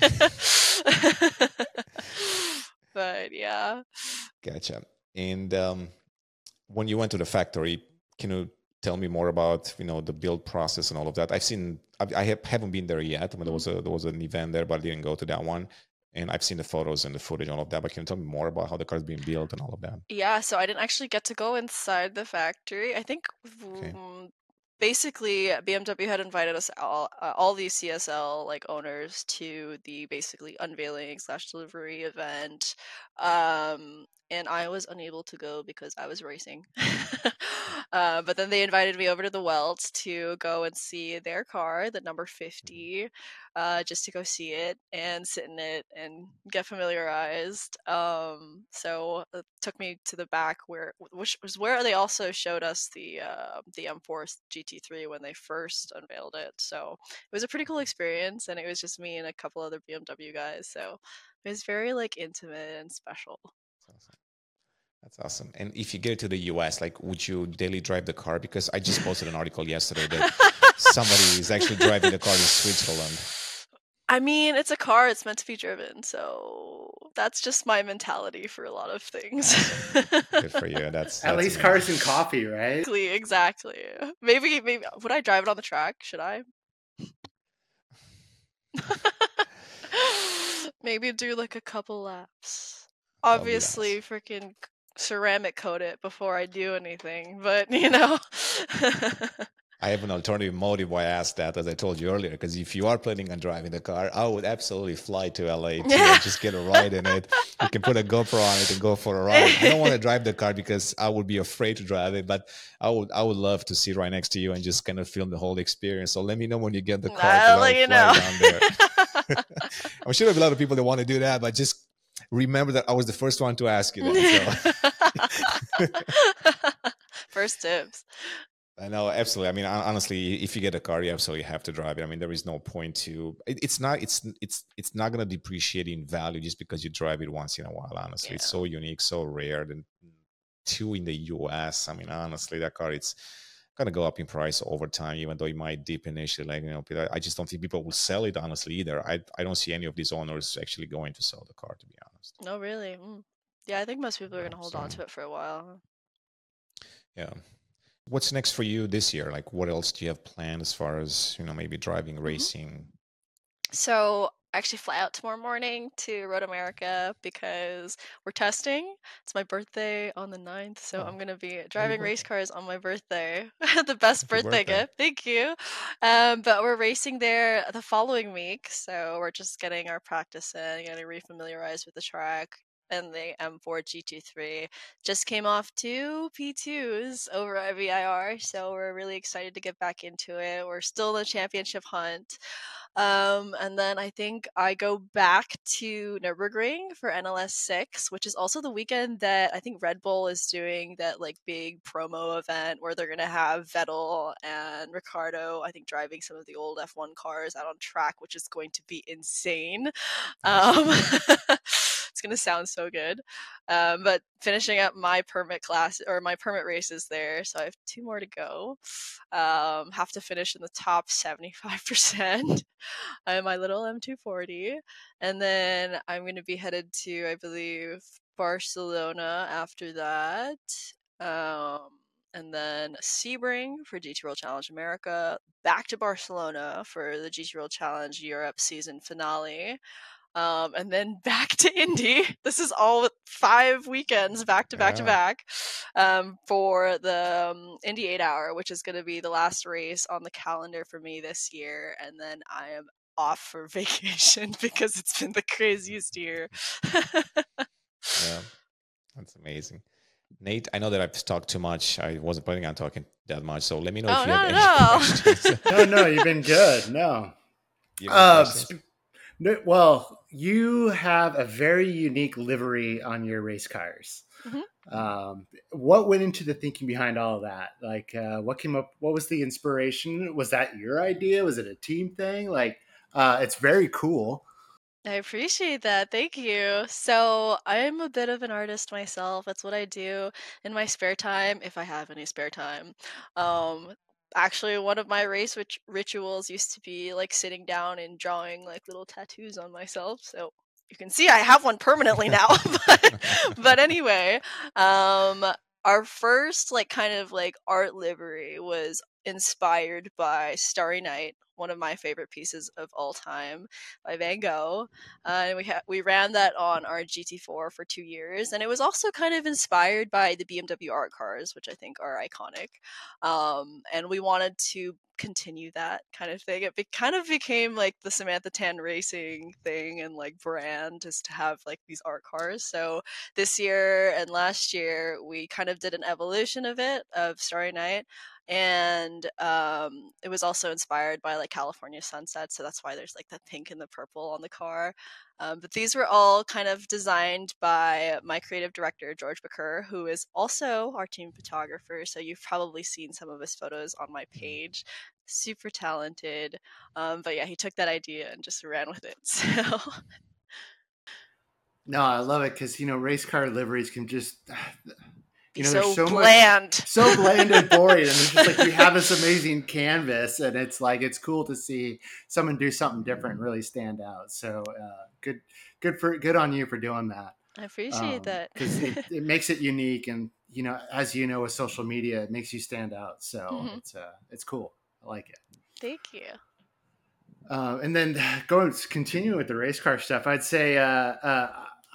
but yeah. Gotcha. And um, when you went to the factory, can you tell me more about you know the build process and all of that? I've seen I, I have, haven't been there yet. I mean, there was a there was an event there, but I didn't go to that one. And I've seen the photos and the footage, and all of that. But can you tell me more about how the car is being built and all of that? Yeah, so I didn't actually get to go inside the factory. I think Okay. basically BMW had invited us all, uh, all these CSL like owners to the basically unveiling slash delivery event. Um, and I was unable to go because I was racing. <laughs> uh, but then they invited me over to the Welt to go and see their car, the number mm-hmm. 50, uh, just to go see it and sit in it and get familiarized. Um, so it took me to the back where, which was where they also showed us the uh, the M4 GT3 when they first unveiled it. So it was a pretty cool experience, and it was just me and a couple other BMW guys. So it was very like intimate and special. That's awesome. And if you get to the US, like, would you daily drive the car? Because I just posted an article yesterday that <laughs> somebody is actually driving the car in Switzerland. I mean, it's a car, it's meant to be driven. So that's just my mentality for a lot of things. Good for you. That's, at that's least amazing. cars and coffee, right? Exactly, exactly. Maybe, maybe would I drive it on the track? Should I? <laughs> <laughs> maybe do like a couple laps. Oh, obviously, freaking ceramic coat it before I do anything, but <laughs> you know. I have an alternative motive why I asked that, as I told you earlier, because if you are planning on driving the car, I would absolutely fly to LA <laughs> to yeah. just get a ride in it. You can put a GoPro on it and go for a ride. I don't want to <laughs> drive the car because I would be afraid to drive it, but I would I would love to sit right next to you and just kind of film the whole experience. So let me know when you get the car. I'll let you know. I'm sure there's a lot of people that want to do that, but just remember that I was the first one to ask you that. So. <laughs> first tips. I know, absolutely. I mean, honestly, if you get a car, you absolutely have to drive it. I mean, there is no point to. It, it's not. It's it's it's not going to depreciate in value just because you drive it once in a while. Honestly, yeah. it's so unique, so rare. And two in the U.S. I mean, honestly, that car it's gonna go up in price over time, even though it might dip initially. Like you know, I just don't think people will sell it honestly either. I I don't see any of these owners actually going to sell the car, to be honest. No, really. Mm. Yeah, I think most people are gonna hold so, on to it for a while. Yeah. What's next for you this year? Like, what else do you have planned as far as you know, maybe driving, mm-hmm. racing? So actually fly out tomorrow morning to Road America because we're testing. It's my birthday on the 9th, so oh. I'm going to be driving race cars on my birthday. <laughs> the best birthday, birthday, gift. Thank you. Um, but we're racing there the following week, so we're just getting our practice in, getting refamiliarized with the track, and the M4 GT3 just came off two P2s over at VIR, so we're really excited to get back into it. We're still in the championship hunt. Um, and then I think I go back to Nürburgring for NLS 6, which is also the weekend that I think Red Bull is doing that like big promo event where they're going to have Vettel and Ricciardo, I think, driving some of the old F1 cars out on track, which is going to be insane. Um, <laughs> it's going to sound so good. Um, but finishing up my permit class or my permit races there, so I have two more to go. Um, have to finish in the top 75% <laughs> on my little M240. And then I'm going to be headed to, I believe, Barcelona after that. Um, and then Sebring for GT World Challenge America, back to Barcelona for the GT World Challenge Europe season finale um, and then <laughs> back to Indy. This is all five weekends back to back yeah. to back um, for the um, Indy 8 Hour, which is going to be the last race on the calendar for me this year. And then I am off for <laughs> vacation because it's been the craziest year. yeah, <laughs> that's amazing. Nate, I know that I've talked too much. I wasn't planning on talking that much, so let me know oh, if you no, have any no. questions. no, no, you've been good. No. Uh, sp- no, well, you have a very unique livery on your race cars. Mm-hmm. Um, what went into the thinking behind all of that? Like, uh, what came up? What was the inspiration? Was that your idea? Was it a team thing? Like, uh, it's very cool. I appreciate that. Thank you. So, I'm a bit of an artist myself. That's what I do in my spare time, if I have any spare time. Um, actually one of my race rit- rituals used to be like sitting down and drawing like little tattoos on myself so you can see i have one permanently <laughs> now <laughs> but, but anyway um our first like kind of like art livery was inspired by starry night one of my favorite pieces of all time by Van Gogh. Uh, and we ha- we ran that on our GT4 for two years, and it was also kind of inspired by the BMW art cars, which I think are iconic. Um, and we wanted to continue that kind of thing. It be- kind of became like the Samantha Tan racing thing and like brand is to have like these art cars. So this year and last year we kind of did an evolution of it of Starry Night and um, it was also inspired by like California sunset, so that's why there's like the pink and the purple on the car. Um, but these were all kind of designed by my creative director George Bakur, who is also our team photographer. So you've probably seen some of his photos on my mm-hmm. page. Super talented, um, but yeah, he took that idea and just ran with it. <laughs> So. No, I love it because you know race car liveries can just <sighs> you know, so, so bland, much, so bland and boring, and it's just like you have this <laughs> amazing canvas, and it's like it's cool to see someone do something different, and really stand out. So uh, good, good for good on you for doing that. I appreciate um, that because it, it, makes it <laughs> unique, and you know, as you know, with social media, it makes you stand out. So mm-hmm. it's uh, it's cool. I like it. Thank you. Uh, and then <sighs> going continue with the race car stuff, I'd say uh, uh,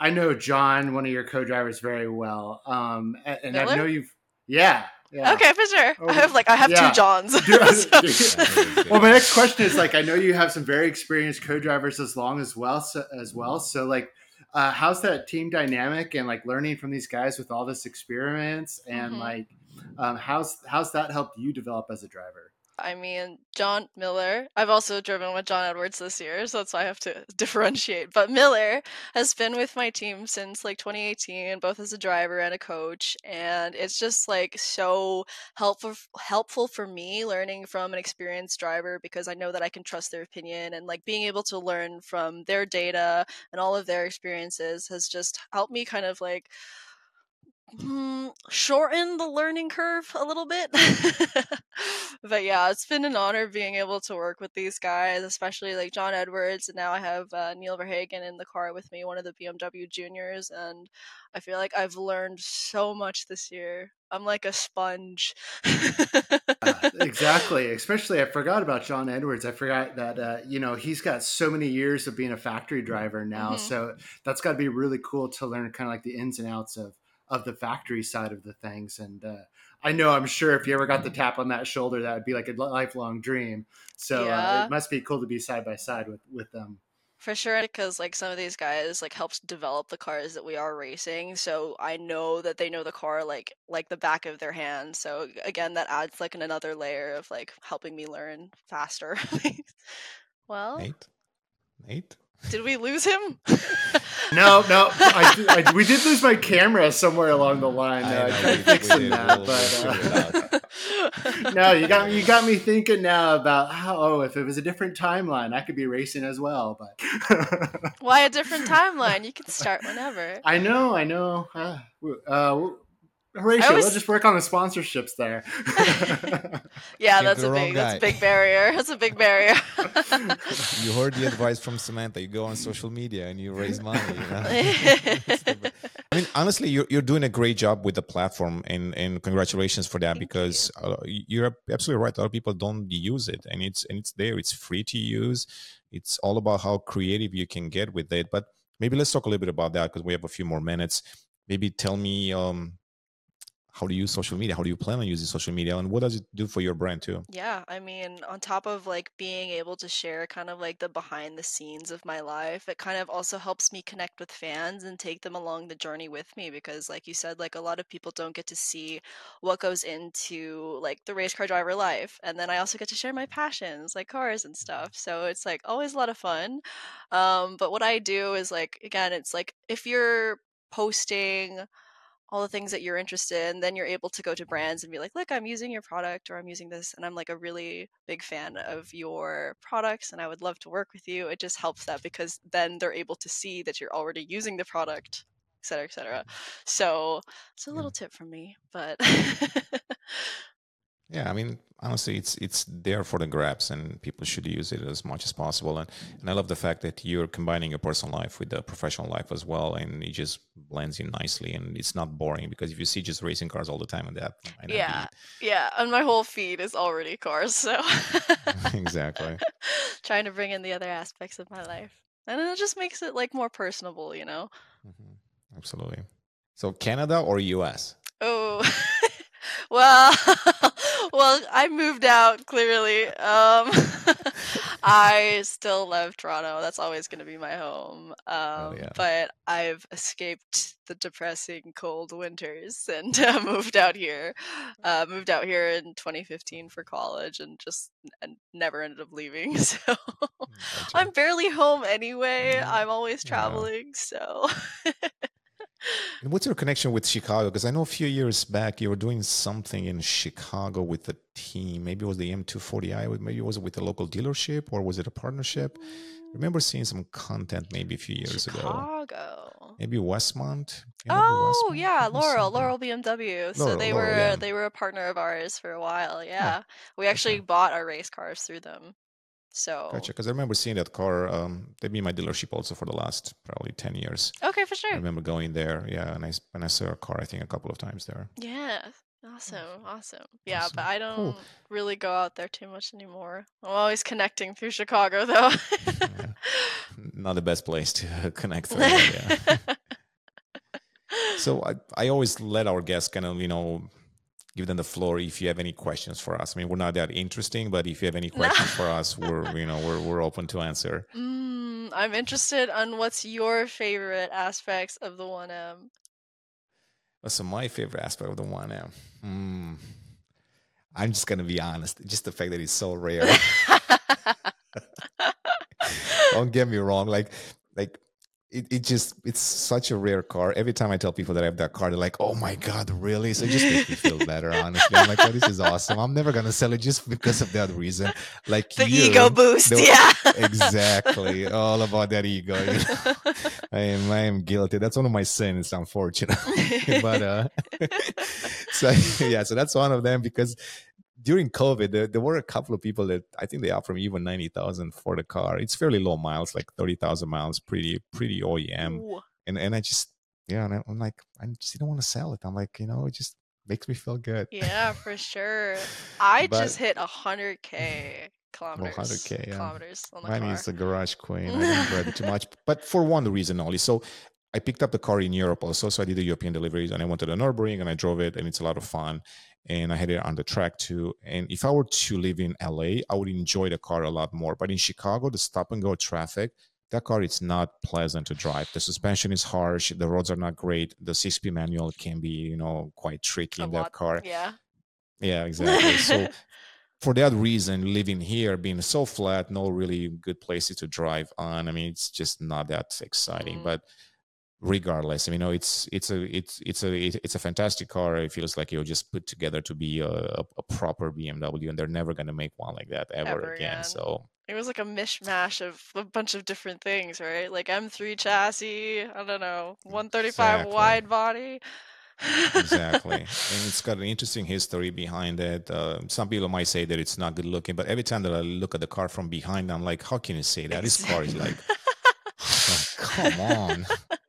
I know John, one of your co-drivers, very well. Um, and? I know you've, yeah, yeah. Okay, for sure. Oh, I have like I have yeah. two Johns. <laughs> <laughs> well, my next question is like I know you have some very experienced co-drivers as long as well so, as well. So like, uh, how's that team dynamic and like learning from these guys with all this experience and mm-hmm. like, um, how's how's that helped you develop as a driver? I mean, John Miller. I've also driven with John Edwards this year, so that's why I have to <laughs> differentiate. But Miller has been with my team since like 2018, both as a driver and a coach, and it's just like so helpful helpful for me learning from an experienced driver because I know that I can trust their opinion and like being able to learn from their data and all of their experiences has just helped me kind of like Hmm, shorten the learning curve a little bit. <laughs> but yeah, it's been an honor being able to work with these guys, especially like John Edwards. And now I have uh, Neil Verhagen in the car with me, one of the BMW juniors. And I feel like I've learned so much this year. I'm like a sponge. uh, <laughs> exactly. Especially, I forgot about John Edwards. I forgot that, uh, you know, he's got so many years of being a factory driver now. Mm-hmm. So that's got to be really cool to learn kind of like the ins and outs of of the factory side of the things. And uh, I know I'm sure if you ever got the tap on that shoulder, that would be like a lifelong dream. So yeah. uh, it must be cool to be side by side with with them. For sure, because like some of these guys like helps develop the cars that we are racing, so I know that they know the car like like the back of their hand. So again, that adds like another layer of like helping me learn faster. <laughs> <laughs> well, Nate, Nate, did we lose him? <laughs> no, no. I, I, we did lose my camera somewhere along the line. I, uh, I fixing that, we'll, but uh, <laughs> no, you got me. You got me thinking now about how. Oh, if it was a different timeline, I could be racing as well. But <laughs> why a different timeline? You can start whenever. I know. I know. Uh, uh Horatiu, always... we'll just work on the sponsorships there. <laughs> yeah, that's a big that's a big barrier. That's a big barrier. <laughs> you heard the advice from Samantha. You go on social media and you raise money. You know? <laughs> I mean, honestly, you're you're doing a great job with the platform, and and congratulations for that Thank because you. uh, you're absolutely right. A lot of people don't use it, and it's and it's there. It's free to use. It's all about how creative you can get with it. But maybe let's talk a little bit about that because we have a few more minutes. Maybe tell me um, how do you use social media? How do you plan on using social media? And what does it do for your brand too? Yeah i mean on top of like being able to share kind of like the behind the scenes of my life it kind of also helps me connect with fans and take them along the journey with me because like you said like a lot of people don't get to see what goes into like the race car driver life and then i also get to share my passions like cars and stuff so it's like always a lot of fun um, but what i do is like again it's like if you're posting all the things that you're interested in then you're able to go to brands and be like look i'm using your product or i'm using this and i'm like a really big fan of your products and i would love to work with you it just helps that because then they're able to see that you're already using the product et cetera et cetera. So it's a little tip from me but <laughs> Yeah, I mean, honestly, it's it's there for the grabs, and people should use it as much as possible. And and I love the fact that you're combining your personal life with the professional life as well, and it just blends in nicely, and it's not boring because if you see just racing cars all the time on that, yeah, yeah, and my whole feed is already cars, so <laughs> exactly <laughs> trying to bring in the other aspects of my life, and it just makes it like more personable, you know. Mm-hmm. Absolutely. So Canada or U.S. Oh. <laughs> well, well, I moved out clearly. Um, <laughs> I still love Toronto. That's always going to be my home. Um, yeah. But I've escaped the depressing cold winters and <laughs> uh, moved out here. Uh, moved out here in 2015 for college and just and never ended up leaving. <laughs> So mm, I'm barely home anyway. Mm-hmm. I'm always traveling. So. And what's your connection with Chicago? Because I know a few years back you were doing something in Chicago with the team. Maybe it was the M240i. Maybe it was with a local dealership, or was it a partnership? I remember seeing some content maybe a few years Chicago. ago. Chicago. Maybe Westmont. oh Westmont? yeah, Laurel, Laurel BMW. So Laurel, they Laurel, were yeah. they were a partner of ours for a while. Yeah, we actually okay. bought our race cars through them. So gotcha. Because I remember seeing that car. Um, they've been my dealership also for the last probably ten years. Okay, for sure. I remember going there. Yeah, and I and I saw a car. I think a couple of times there. Yeah. Awesome, awesome. Yeah, awesome. but I don't cool. really go out there too much anymore. I'm always connecting through Chicago, though. yeah. Not the best place to <laughs> connect through. yeah. <laughs> so I, I always let our guests kind of you know give them the floor if you have any questions for us. I mean, we're not that interesting, but if you have any questions for us, <laughs> we're you know we're we're open to answer. Mm, I'm interested on what's your favorite aspects of the 1M. So my favorite aspect of the 1M. Mm, I'm just gonna be honest. Just the fact that it's so rare. <laughs> <laughs> Don't get me wrong. Like like it, it just it's such a rare car. Every time I tell people that I have that car, they're like, "Oh my god, really?" So it just makes me feel better. <laughs> Honestly, I'm like, "Oh, this is awesome." I'm never gonna sell it just because of that reason. Like the you, ego boost, the, yeah, exactly. All about that ego. You know? <laughs> I am I am guilty. That's one of my sins, unfortunately. <laughs> but uh, so yeah, so that's one of them because during COVID, there, there, were a couple of people that I think they offered me even ninety thousand for the car. It's fairly low miles, like thirty thousand miles, pretty pretty OEM. Ooh. And and I just yeah, and I'm like I just don't want to sell it. I'm like you know it just makes me feel good. Yeah, for sure. <laughs> I but, just hit hundred k kilometers. 100k, yeah. Kilometers on the Mine car. is a garage queen. I didn't drive it too much, <laughs> but for one reason only. So I picked up the car in Europe also. So I did the European deliveries and I went to the Nürburgring and I drove it and it's a lot of fun and I had it on the track too. And if I were to live in LA, I would enjoy the car a lot more. But in Chicago, the stop and go traffic, that car it's not pleasant to drive. The suspension is harsh, the roads are not great. The six-speed manual can be, you know, quite tricky a in lot, that car. Yeah. Yeah, <laughs> exactly. so for that reason, living here, being so flat, no really good places to drive on. I mean, it's just not that exciting. Mm. But regardless. I mean, you know, it's it's a it's it's a it's a fantastic car. It feels like you're just put together to be a, a proper BMW, and they're never going to make one like that ever, ever again. again. So it was like a mishmash of a bunch of different things, right? Like M3 chassis, I don't know, 135 exactly. wide body. exactly, <laughs> and it's got an interesting history behind it. Uh, some people might say that it's not good looking, but every time that I look at the car from behind, I'm like, how can you say that? This car is like, oh, <laughs> come on. <laughs>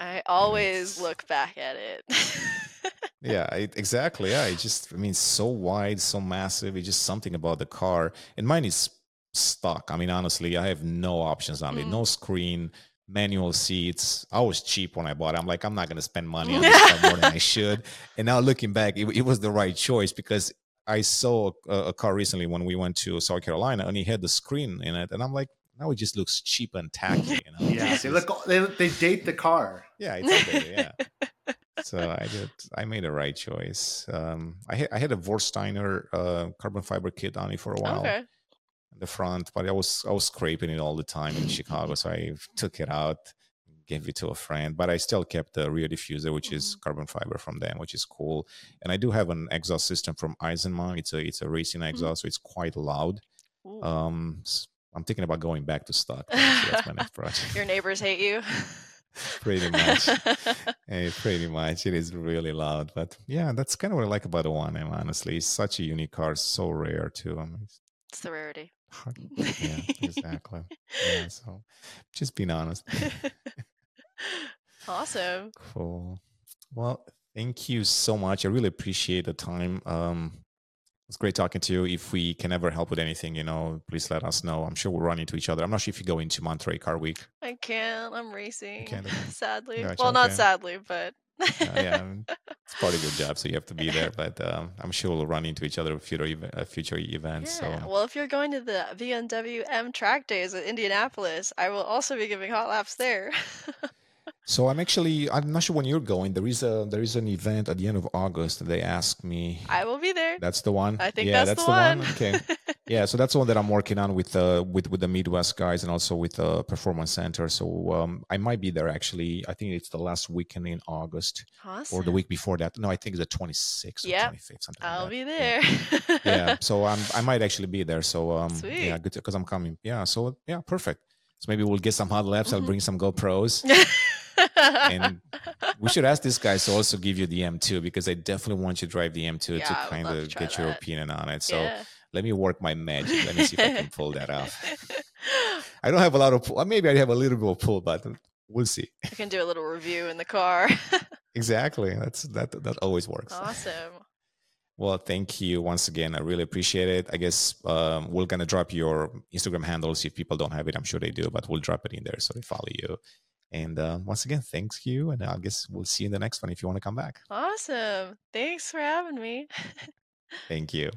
I always <laughs> look back at it. <laughs> yeah, exactly. Yeah, it just I mean so wide, so massive. It's just something about the car. And mine is stock. I mean, honestly, I have no options on mm. it. No screen, manual seats. I was cheap when I bought it. I'm like, I'm not gonna spend money on this car more than I <laughs> should. And now looking back, it, it was the right choice because I saw a, a, car recently when we went to South Carolina and he had the screen in it, and I'm like, now it just looks cheap and tacky. You know? yeah, they look they, they date the car. Yeah, exactly. Yeah. <laughs> so I did. I made the right choice. Um, I had I had a Vorsteiner uh, carbon fiber kit on it for a while. Okay. The front, but I was I was scraping it all the time in Chicago, so I took it out, gave it to a friend. But I still kept the rear diffuser, which is mm-hmm. carbon fiber from them, which is cool. And I do have an exhaust system from Eisenmann. It's a it's a racing mm-hmm. exhaust, mm-hmm. so it's quite loud. Um, I'm thinking about going back to stock. That's my <laughs> next project. Your neighbors hate you. <laughs> <laughs> pretty much. hey, <laughs> pretty much. It is really loud, but yeah, that's kind of what I like about the one M. Honestly, it's such a unique car, so rare too. I mean, it's, it's the rarity. Hard. <laughs> Yeah, exactly. yeah, so just being honest. awesome. Cool. Well, thank you so much. I really appreciate the time. Um, it's great talking to you. If we can ever help with anything, you know, please let us know. I'm sure we'll run into each other. I'm not sure if you go into Monterey Car Week. I can't. I'm racing. can't. <laughs> Sadly. Gotcha, well, not okay. sadly, but Uh, yeah, <laughs> it's part of your job, so you have to be there. But um, I'm sure we'll run into each other at future, ev- uh, future events. yeah. So Well, if you're going to the BMW M track days at Indianapolis, I will also be giving hot laps there. <laughs> So I'm actually I'm not sure when you're going. There is a there is an event at the end of August. They asked me. I will be there. That's the one. I think yeah, that's, that's the, one. Okay. <laughs> yeah, so that's the one that I'm working on with uh with with the Midwest guys and also with the Performance Center. So um I might be there actually. I think it's the last weekend in August Awesome. or the week before that. No, I think it's the 26th Yep. or 25th. Something I'll like be there. Yeah. yeah. <laughs> So I'm I might actually be there. So um Sweet. yeah, good because I'm coming. Yeah. So yeah, perfect. So maybe we'll get some hot laps. I'll Mhm. bring some GoPros <laughs> and we should ask these guys to also give you the M2 because I definitely want you to drive the M2 Yeah, to kind of to get your opinion on it. So yeah. let me work my magic. Let me see if I can pull that off. <laughs> I don't have a lot of pull. Maybe I have a little bit of pull, but we'll see. I can do a little review in the car. <laughs> Exactly. That's that. That always works. awesome. Well, thank you once again. I really appreciate it. I guess um, we're gonna drop your Instagram handles if people don't have it. I'm sure they do, but we'll drop it in there so they follow you. And uh, once again, thanks you. And I guess we'll see you in the next one if you want to come back. Awesome. Thanks for having me. <laughs> Thank you.